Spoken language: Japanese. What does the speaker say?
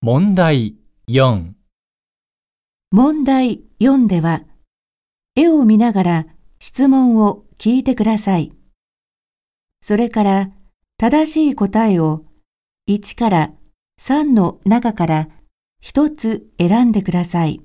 問題4、問題4では、絵を見ながら質問を聞いてください。それから正しい答えを1から3の中から1つ選んでください。